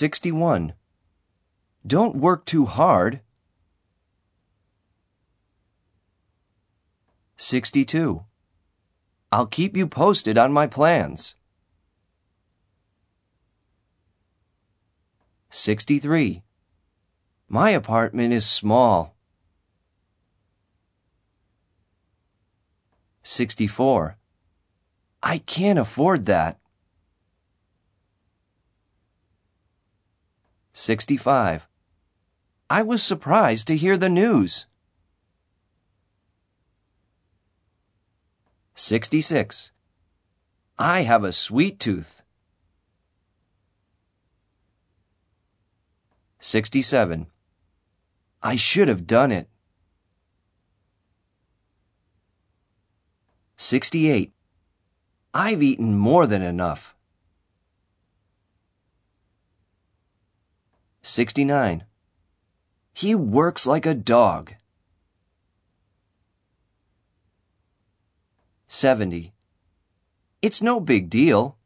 61. Don't work too hard. 62. I'll keep you posted on my plans. 63. My apartment is small. 64. I can't afford that. 65. I was surprised to hear the news. 66. I have a sweet tooth. 67. I should have done it. 68. I've eaten more than enough. 69. He works like a dog. 70. It's no big deal.